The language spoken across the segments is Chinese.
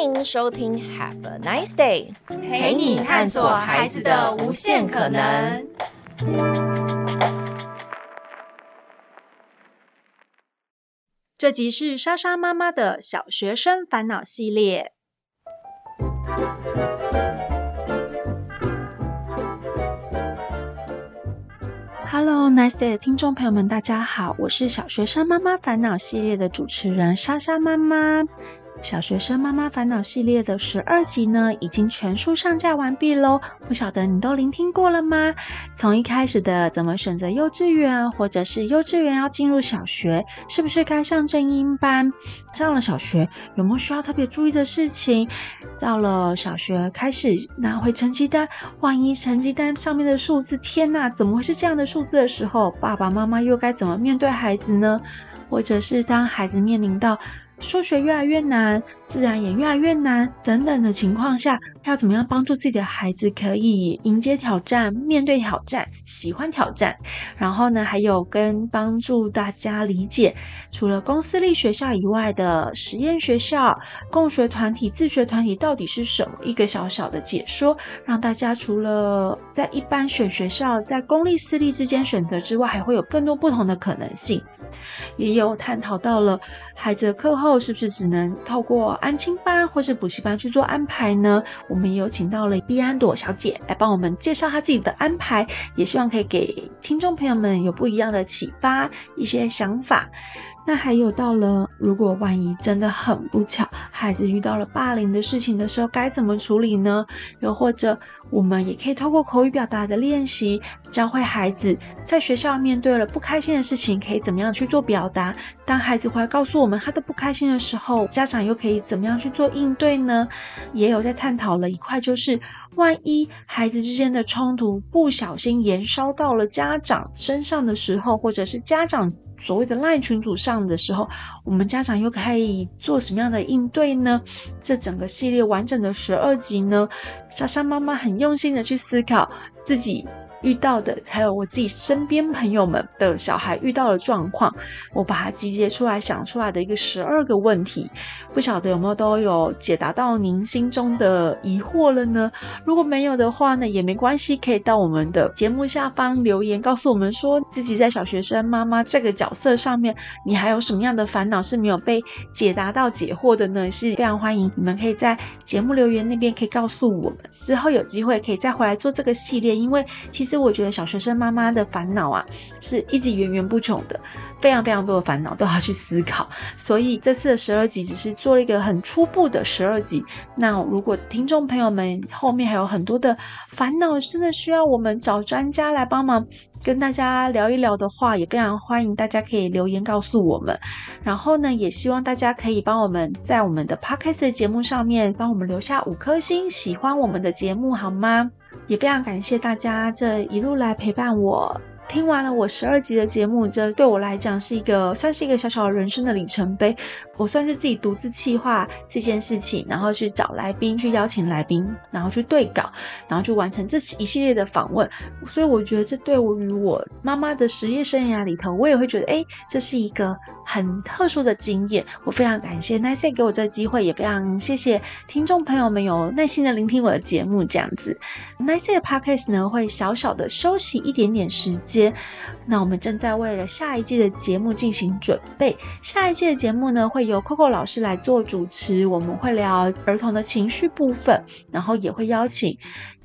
欢迎收听 Have a Nice Day，陪你探索孩子的无限可能。这集是莎莎妈妈的小学生烦恼系列。Hello，Nice Day 的听众朋友们，大家好，我是小学生妈妈烦恼系列的主持人莎莎妈妈。小学生妈妈烦恼系列的十二集呢，已经全数上架完毕喽。不晓得你都聆听过了吗？从一开始的怎么选择幼稚园，或者是幼稚园要进入小学，是不是该上正音班？上了小学有没有需要特别注意的事情？到了小学开始拿回成绩单，万一成绩单上面的数字，天哪，怎么会是这样的数字的时候，爸爸妈妈又该怎么面对孩子呢？或者是当孩子面临到数学越来越难，自然也越来越难，等等的情况下，要怎么样帮助自己的孩子可以迎接挑战、面对挑战、喜欢挑战？然后呢，还有跟帮助大家理解，除了公私立学校以外的实验学校、共学团体、自学团体到底是什么？一个小小的解说，让大家除了在一般选学校、在公立私立之间选择之外，还会有更多不同的可能性。也有探讨到了孩子课后是不是只能透过安亲班或是补习班去做安排呢？我们也有请到了碧安朵小姐来帮我们介绍她自己的安排，也希望可以给听众朋友们有不一样的启发，一些想法。那还有到了，如果万一真的很不巧，孩子遇到了霸凌的事情的时候，该怎么处理呢？又或者，我们也可以透过口语表达的练习，教会孩子在学校面对了不开心的事情，可以怎么样去做表达。当孩子回来告诉我们他的不开心的时候，家长又可以怎么样去做应对呢？也有在探讨了一块，就是万一孩子之间的冲突不小心延烧到了家长身上的时候，或者是家长。所谓的赖群组上的时候，我们家长又可以做什么样的应对呢？这整个系列完整的十二集呢，莎莎妈妈很用心的去思考自己。遇到的，还有我自己身边朋友们的小孩遇到的状况，我把它集结出来想出来的一个十二个问题，不晓得有没有都有解答到您心中的疑惑了呢？如果没有的话呢，也没关系，可以到我们的节目下方留言，告诉我们说自己在小学生妈妈这个角色上面，你还有什么样的烦恼是没有被解答到解惑的呢？是非常欢迎你们可以在节目留言那边可以告诉我们，之后有机会可以再回来做这个系列，因为其实。其实我觉得小学生妈妈的烦恼啊，是一直源源不穷的，非常非常多的烦恼都要去思考。所以这次的十二集只是做了一个很初步的十二集。那如果听众朋友们后面还有很多的烦恼，真的需要我们找专家来帮忙跟大家聊一聊的话，也非常欢迎大家可以留言告诉我们。然后呢，也希望大家可以帮我们在我们的 Podcast 节目上面帮我们留下五颗星，喜欢我们的节目好吗？也非常感谢大家这一路来陪伴我。听完了我十二集的节目，这对我来讲是一个算是一个小小的人生的里程碑。我算是自己独自企划这件事情，然后去找来宾，去邀请来宾，然后去对稿，然后去完成这一系列的访问。所以我觉得这对我与我妈妈的职业生涯里头，我也会觉得，哎，这是一个很特殊的经验。我非常感谢 Nice 给我这个机会，也非常谢谢听众朋友们有耐心的聆听我的节目。这样子，Nice 的 Podcast 呢会小小的休息一点点时间。那我们正在为了下一季的节目进行准备。下一季的节目呢，会由 Coco 老师来做主持，我们会聊儿童的情绪部分，然后也会邀请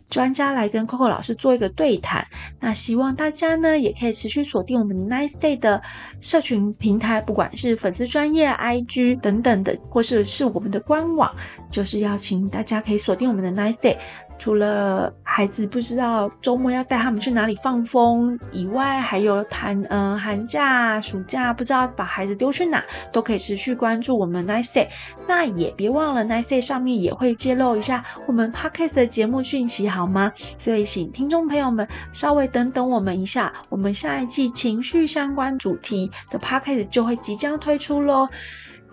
专家来跟 Coco 老师做一个对谈。那希望大家呢，也可以持续锁定我们 Nice Day 的社群平台，不管是粉丝专业、IG 等等的，或是，是我们的官网，就是邀请大家可以锁定我们的 Nice Day。除了孩子不知道周末要带他们去哪里放风以外，还有寒嗯、寒假、暑假不知道把孩子丢去哪，都可以持续关注我们 Nice。那也别忘了 Nice 上面也会揭露一下我们 Podcast 的节目讯息，好吗？所以请听众朋友们稍微等等我们一下，我们下一季情绪相关主题的 Podcast 就会即将推出喽。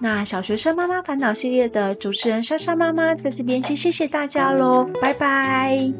那小学生妈妈烦恼系列的主持人莎莎妈妈在这边先谢谢大家喽，拜拜。